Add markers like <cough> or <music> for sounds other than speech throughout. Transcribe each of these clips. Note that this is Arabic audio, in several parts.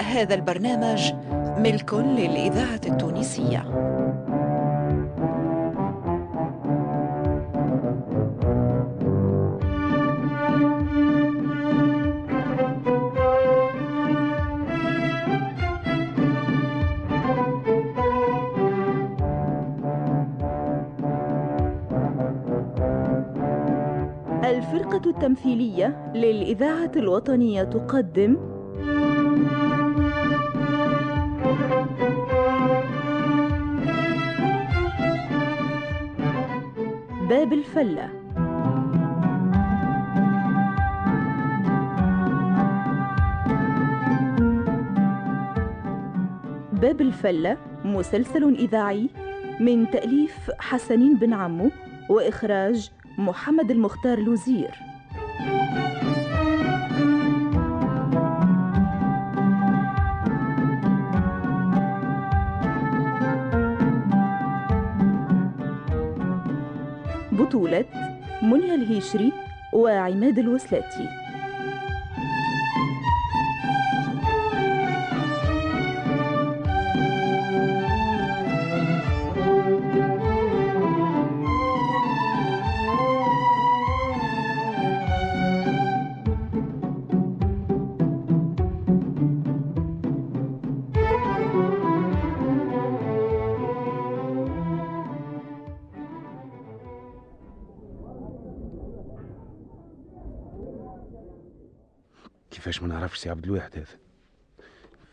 هذا البرنامج ملك للإذاعة التونسية. الفرقة التمثيلية للإذاعة الوطنية تقدم باب الفلة. باب الفلة مسلسل إذاعي من تأليف حسنين بن عمو وإخراج محمد المختار لوزير. بطولة منيا الهيشري وعماد الوسلاتي. كيفاش ما نعرفش سي عبد الواحد هذا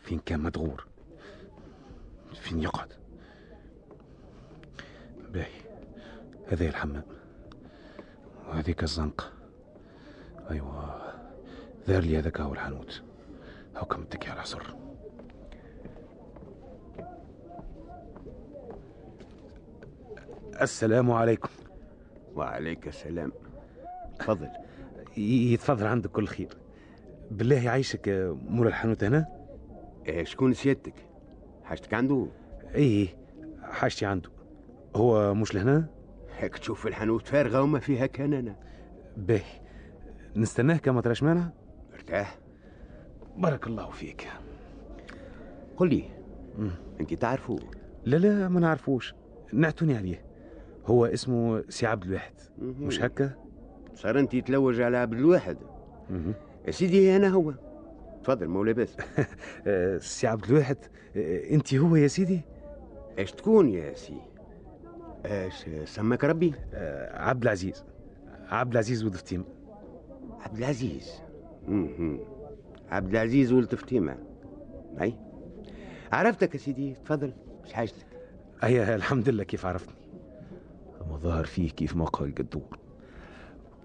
فين كان مدغور؟ فين يقعد؟ باهي. هذا الحمام. وهذيك الزنقة. أيوة ذار لي هذاك هو الحانوت. هاكا متكي على عصر السلام عليكم. وعليك السلام. تفضل. يتفضل عندك كل خير. بالله يعيشك مول الحانوت هنا؟ إيه شكون سيادتك؟ حاجتك عنده؟ إيه حاجتي عنده. هو مش لهنا؟ هيك تشوف الحانوت فارغة وما فيها كان أنا باهي. نستناه كما تراش مانع ارتاح. بارك الله فيك. قل لي. انت تعرفه لا لا ما نعرفوش. نعتوني عليه. هو اسمه سي عبد الواحد. مش هكا؟ صار انت تلوج على عبد الواحد. يا سيدي أنا هو. تفضل مو لاباس <laughs> آه، سي عبد الواحد آه، أنت هو يا سيدي؟ إيش تكون يا سي؟ إيش سماك ربي؟ آه، عبد العزيز. عبد العزيز ولد فتيمة عبد العزيز. عبد العزيز ولد فتيمة. أي. عرفتك يا سيدي تفضل مش حاجتك. هيا الحمد لله كيف عرفتني؟ اما ظهر فيه كيف ما قال قدور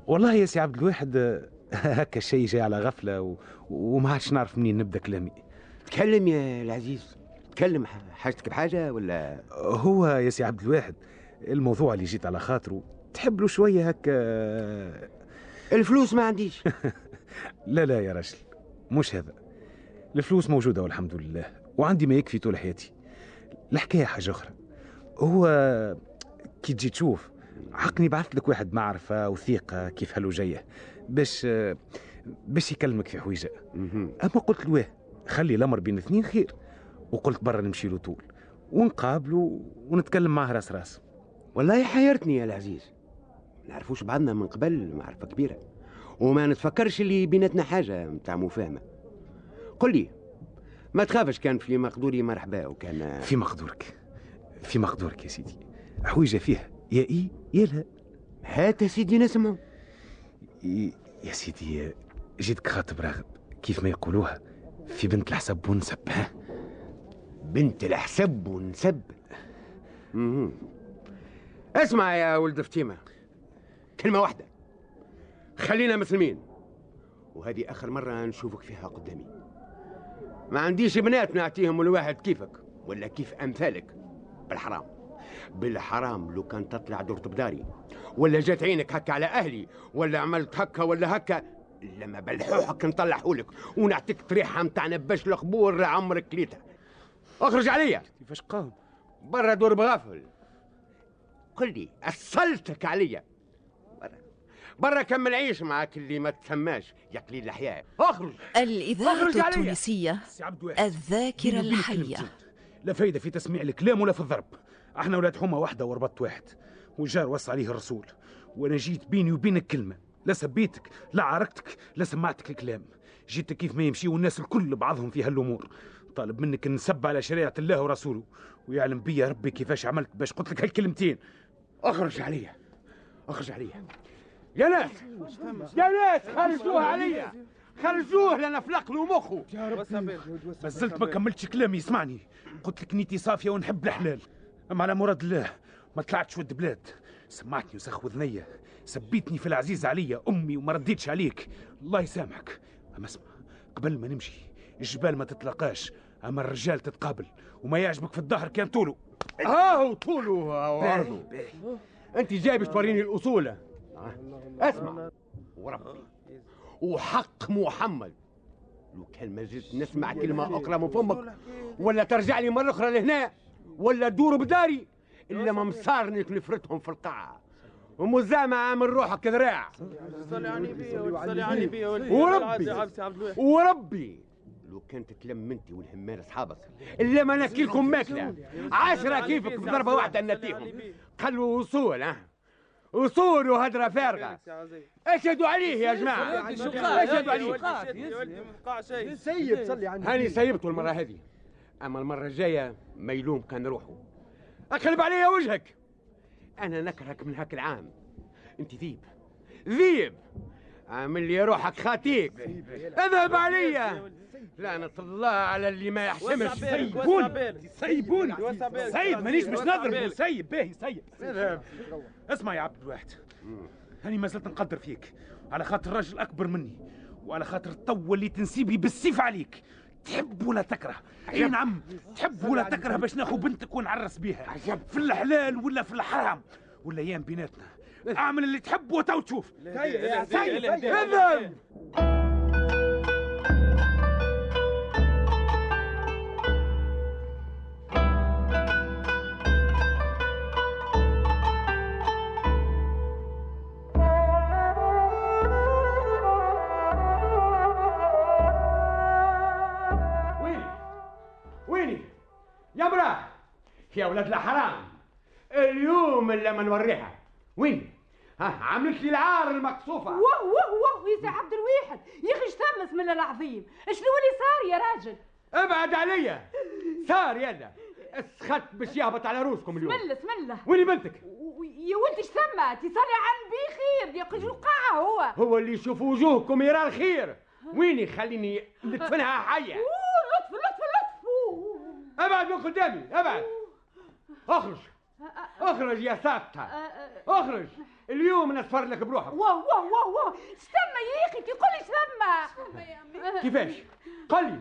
والله يا سي عبد الواحد <laughs> هكا الشيء جاي على غفلة و... وما عادش نعرف منين نبدأ كلامي. تكلم يا العزيز. تكلم حاجتك بحاجة ولا؟ هو يا سي عبد الواحد الموضوع اللي جيت على خاطره تحب له شوية هكا؟ <laughs> الفلوس ما عنديش. <laughs> لا لا يا رجل مش هذا. الفلوس موجودة والحمد لله وعندي ما يكفي طول حياتي. الحكاية حاجة أخرى. هو كي تجي تشوف حقني بعثت لك واحد معرفة وثيقة كيف هلو جاية. باش باش يكلمك في حويجة مهم. أما قلت له خلي الأمر بين اثنين خير. وقلت برا نمشي له طول. ونقابله ونتكلم معاه راس راس. والله حيرتني يا العزيز. نعرفوش بعضنا من قبل معرفة كبيرة. وما نتفكرش اللي بيناتنا حاجة متاع مفاهمة. قل لي ما تخافش كان في مقدوري مرحبا وكان في مقدورك. في مقدورك يا سيدي. حويجة فيها يا إيه يا لا. هات يا سيدي نسمعوا يا سيدي جيتك خاطب راغب كيف ما يقولوها في بنت الحسب ونسب ها؟ بنت الحسب ونسب. اسمع يا ولد فتيمة كلمة واحدة. خلينا مسلمين. وهذه آخر مرة نشوفك فيها قدامي. ما عنديش بنات نعطيهم لواحد كيفك ولا كيف أمثالك. بالحرام. بالحرام لو كان تطلع دورت بداري. ولا جات عينك هكا على أهلي ولا عملت هكا ولا هكا لما بلحوحك نطلعهولك ونعطيك طريحة متاعنا باش القبور عمرك ليتها أخرج عليا. كيفاش قام؟ برا دور بغافل. قل لي أصلتك عليا. برا. برا كمل عيش معاك اللي ما تسماش. يا قليل الاحياء أخرج. الإذاعة أخرج علي. التونسية سي عبد الواحد الذاكرة الحية. لا فايدة في تسميع الكلام ولا في الضرب. إحنا ولاد حمى واحدة وربط واحد والجار وصى عليه الرسول. وأنا جيت بيني وبينك كلمة لا سبيتك لا عاركتك لا سمعتك الكلام. جيت كيف ما يمشي والناس الكل بعضهم في هالامور طالب منك إن نسب على شريعة الله ورسوله ويعلم بيا ربي كيفاش عملت باش قلت لك هالكلمتين. اخرج عليا. اخرج عليا. يا ناس! يا ناس! خرجوه عليا! خرجوه لنا فلق له مخه بس زلت ما كملتش كلامي اسمعني. قلت لك نيتي صافية ونحب الحلال. أما على مراد الله ما طلعتش ود بلاد. سمعتني وسخ وذنية. سبيتني في العزيز عليا أمي وما رديتش عليك. الله يسامحك. أما اسمع قبل ما نمشي الجبال ما تتلاقاش أما الرجال تتقابل وما يعجبك في الظهر كان طوله ها هو طوله وعرضه أنت جاي باش توريني الاصول. اسمع. وربي. وحق محمد. لو كان ما زلت نسمع كلمة أخرى من فمك ولا ترجع لي مرة أخرى لهنا. ولا تدور بداري إلا ما مصارني نفرتهم في القاعة. ومزامة عامل روحك ذراع. صلي على النبي صلي على النبي وربي. وربي. لو كانت تلم انت والهمان أصحابك إلا ما ناكلكم ماكلة. عشرة كيفك بضربه واحدة نتيهم قالوا وصول ها. وصول وهدرة فارغة. اشهدوا عليه يا جماعة. اشهدوا عليه. سيد صلي على هاني سيبته المرة هذه. أما المرة الجاية ما يلوم كان روحه. اقلب علي وجهك. أنا نكرهك من هاك العام. أنت ذيب. ذيب. عامل لي روحك خاتيك. اذهب علي. لعنة الله على اللي ما يحشمش سيبون سيبون سيد مانيش باش نضرب سيب باهي سيب. اسمع يا عبد الواحد. هاني ما زلت نقدر فيك. على خاطر راجل أكبر مني. وعلى خاطر الطو اللي تنسيبي بالسيف عليك. تحب ولا تكره اي نعم تحب ولا تكره باش ناخذ بنتك ونعرس بيها في الحلال ولا في الحرام ولا أيام بيناتنا اعمل اللي تحب وتو تشوف سيد يا ولاد الحرام اليوم اللي ما نوريها. وين؟ ها عملت لي العار المقصوفة. واه واه واه يا سي عبد الواحد. يا أخي اشتم بسم الله العظيم؟ شنو اللي صار يا راجل؟ ابعد عليا صار يلا. اسخت باش يهبط على روسكم اليوم. بسم الله بسم الله وين بنتك؟ يا ولدي اشتم تصلي عن بخير يا قجل القاعة هو؟ هو اللي يشوف وجوهكم يرى الخير. ويني خليني ندفنها حية؟ أوه لطف لطف لطف. أبعد من قدامي أبعد. اخرج اخرج يا ساقطة اخرج اليوم نصفر لك بروحك واه واه واه واه استنى يا أخي كي قولي استنى كيفاش قل لي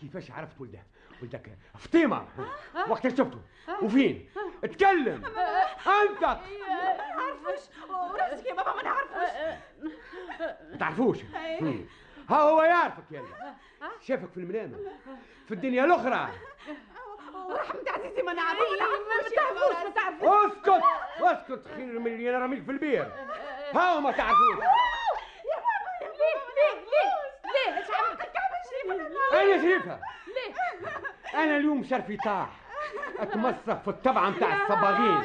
كيفاش عرفت ولده ولدك فطيمة وقت شفته وفين اتكلم انت عارفوش راسك يا بابا ما نعرفوش ما تعرفوش. ها هو يعرفك يلا شافك في المنام في الدنيا الاخرى ورحمة عزيزي ما نعرفوش ما تعرفوش ما تعرفوش. اسكت اسكت خير من اللي نرميك في البير. ها هو ما تعرفوش. ليه ليه ليه ليه؟ عملت؟ أنا شايفها ليه؟ أنا اليوم شرفي طاح. أتمسك في الطبعه متاع الصباغين.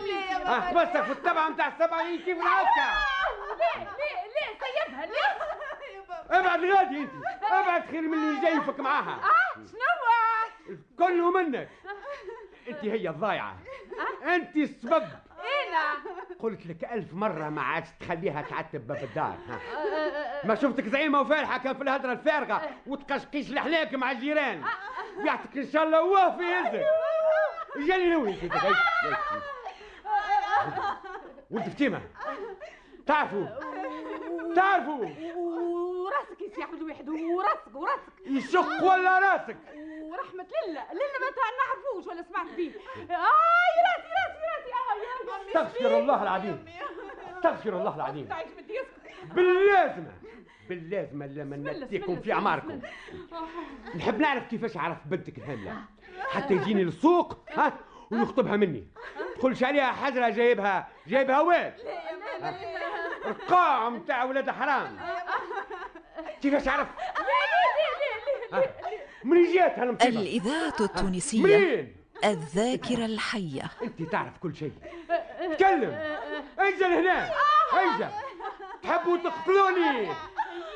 أتمسك في الطبعه متاع الصباغين. كيف العكا ليه ليه ليه؟ سيبها ليه؟ ابعد غادي أنت. ابعد خير من اللي جايفك معاها. آه شنو كله منك انت هي الضايعة. انت السبب. أنا قلت لك ألف مرة ما عادش تخليها تعتب باب الدار ها. ما شفتك زعيمة وفالحة كان في الهدرة الفارغة وتقشقيش الحلاك مع الجيران. يعطيك إن شاء الله واه في يزك جاني يدك. ولد فتيمة. تعرفوا؟ تعرفوا؟ وراسك يا عبد الواحد وراسك وراسك. يشق ولا راسك؟ ورحمة لله. لله ما نعرفوش ولا سمعت فيه آه يا راسي راسي. راسي يا استغفر الله العظيم. استغفر الله العظيم. باللازمة باللازمة لما الله، في أعماركم. نحب نعرف كيفاش عرف بنتك الهاملة حتى يجيني للسوق ها ويخطبها مني. تقولش عليها حجرة جايبها جايبها واد؟ القاع متاع ولاد حرام. كيفاش عرف آه. منين جات الإذاعة التونسية. منين؟ الذاكرة الحية. أنت تعرف كل شيء. تكلم. اجا هنا. اجا تحبوا تقتلوني؟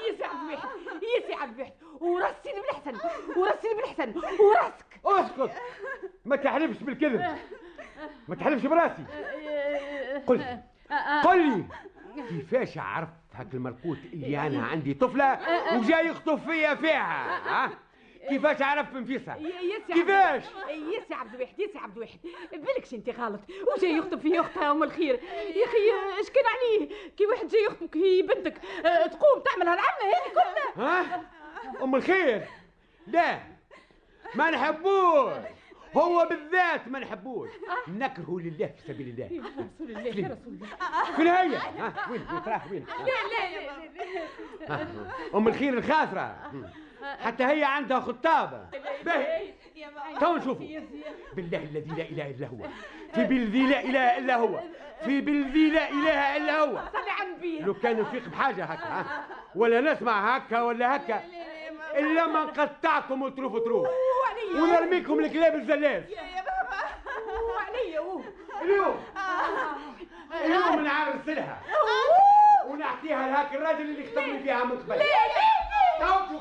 يسي عبد الواحد يسي عبد الواحد وراس سيدي بن حسن وراس سيدي بن حسن وراسك. اسكت. ما تحلفش بالكذب ما تحلفش براسي. قل لي. <laughs> قل لي. كيفاش عرفت هاك الملقوت <laughs> اللي أنا عندي طفلة <laughs> وجاي يخطف فيا فيها ها؟ <laughs> كيفاش عرفت يسي كيفاش؟ يسي عبد الواحد يسي عبد الواحد. بالكش أنت غلط. وجاي يخطب في أختها أم الخير. يا أخي اش كان عليه؟ كي واحد جاي يخطبك هي بنتك أه، تقوم تعمل هالعمله هذه كلها ها؟ أم الخير. لا ما نحبوش. هو بالذات ما نحبوش. نكره لله في سبيل الله. رسول الله يا رسول الله. فين هي ها وين؟ وين؟ تراه وين؟ لا لا لا لا ها. أم الخير الخاسرة. حتى هي عندها خطابة. باهي. تو نشوفوا. بالله الذي لا إله إلا هو. في بالذي لا إله إلا هو. في بالذي لا إله إلا هو. صلي على النبي. لو كان نفيق بحاجة هكا ولا نسمع هكا ولا هكا. إلا ما نقطعكم وتروفوا تروف ونرميكم الكلاب الزلاز وعليا وه. اليوم. اليوم نعرسلها ونعطيها لهاك الراجل اللي خطبني فيها من قبل. تو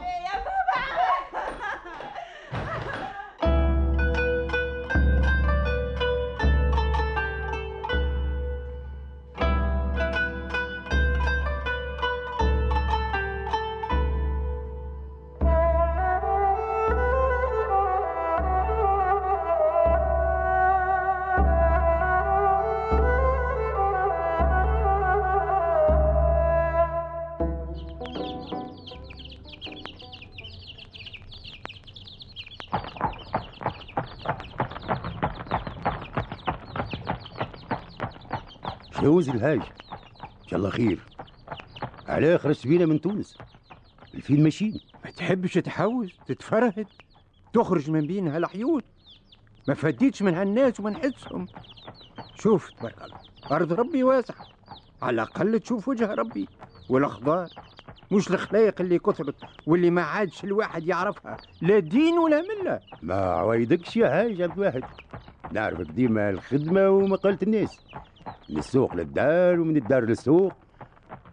شوز الهاج إن شاء الله خير. علاه خرجت بينا من تونس. الفيل ماشيين ما تحبش تحوز تتفرهد تخرج من بين هالحيوط ما فديتش من هالناس ومن حسهم شوف تبارك الله أرض ربي واسعة. على الأقل تشوف وجه ربي والأخضار مش الخلايق اللي كثرت واللي ما عادش الواحد يعرفها. لا دين ولا ملة. ما عوايدكش يا هاج عبد الواحد. نعرفك ديما الخدمة ومقالة الناس. من السوق للدار ومن الدار للسوق.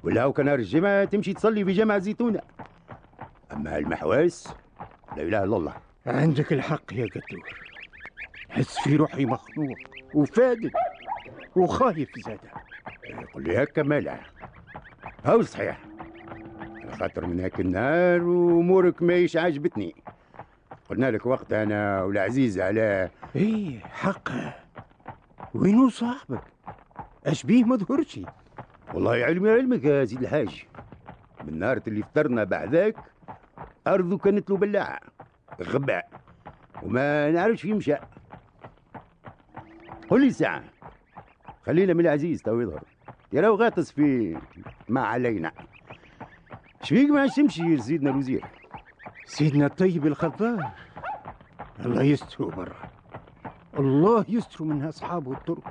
ولا نهار الجمعة تمشي تصلي في جامع زيتونة. أما المحواس لا إله إلا الله. عندك الحق يا قدور حس في روحي مخنوق وفادد وخايف زادة يقول لي هكا مالع هاو صحيح. على خاطر من هاك النهار وأمورك ماهيش عاجبتني. قلنا لك وقت أنا والعزيز على إيه حقها. وينو صاحبك؟ اش بيه ما ظهرش والله علمي علمك يا سيد الحاج. من نهار اللي فطرنا بعداك أرضه كانت له بلاعة غباء وما نعرفش فين مشى. قول لي ساعة. خلينا من العزيز تو يظهر. يا راهو غاطس في ما علينا. شبيك ما تمشي لسيدنا الوزير؟ سيدنا الطيب الخضار. الله يستروا برا الله يستروا من أصحابه الترك.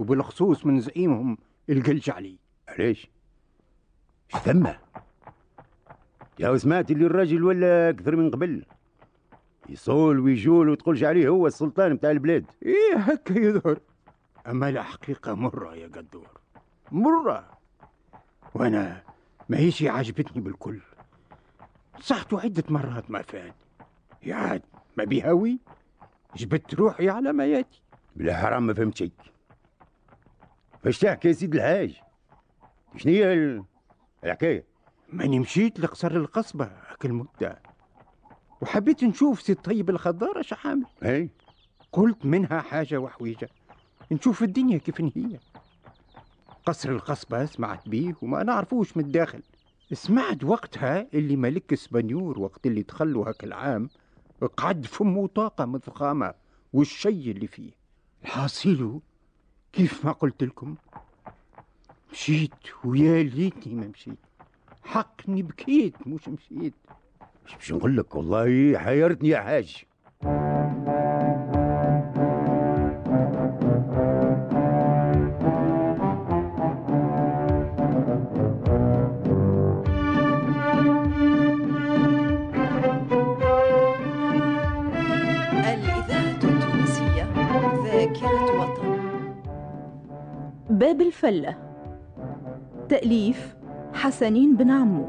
وبالخصوص من زعيمهم القلجعلي. علاش اش ثم؟ يا سمعت اللي الراجل ولا أكثر من قبل؟ يصول ويجول وتقولش عليه هو السلطان بتاع البلاد. إيه هكا يظهر. أما الحقيقة مرة يا قدور مرة. وأنا ما هيش عجبتني بالكل. صحته عدة مرات ما فات يا عاد ما بيهوي؟ جبت روحي على ما يأتي. بلا حرام ما فهمت شيء. فاش تحكي يا سيد الحاج. شنو هي ال- الحكاية؟ ماني مشيت لقصر القصبة هاك المدة وحبيت نشوف سي الطيب الخضار اش حامل إي. قلت منها حاجة وحويجة. نشوف الدنيا كيف هي. قصر القصبة سمعت بيه وما نعرفوش من الداخل. سمعت وقتها اللي ملك اسبانيور وقت اللي تخلوا هاك العام قعد فمه طاقة مضخامة والشي اللي فيه. الحاصيل كيف ما قلت لكم مشيت ويا ليتني ما مشيت. حقني بكيت مش مشيت. مش باش نقول لك والله حيرتني يا حاج. باب الفلة. تأليف حسنين بن عمو.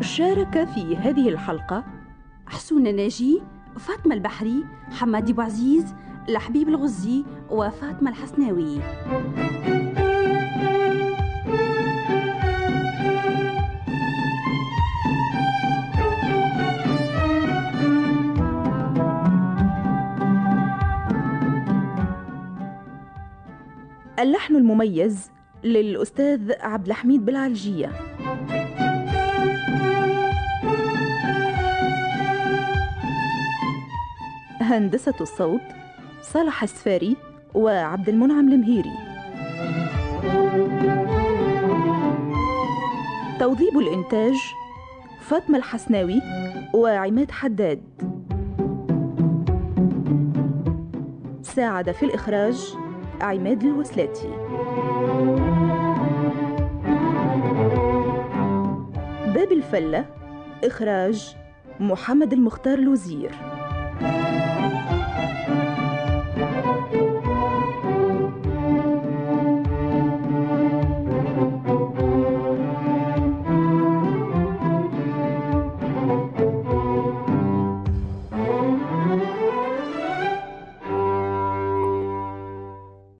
شارك في هذه الحلقة حسونة ناجي فاطمة البحري حمادي بوعزيز لحبيب الغزي وفاطمة الحسناوي. اللحن المميز للأستاذ عبد الحميد بالعلجية هندسة الصوت صالح السفاري وعبد المنعم المهيري. توظيب الإنتاج فاطمة الحسناوي وعماد حداد. ساعد في الإخراج عماد الوسلاتي باب الفلة إخراج محمد المختار الوزير.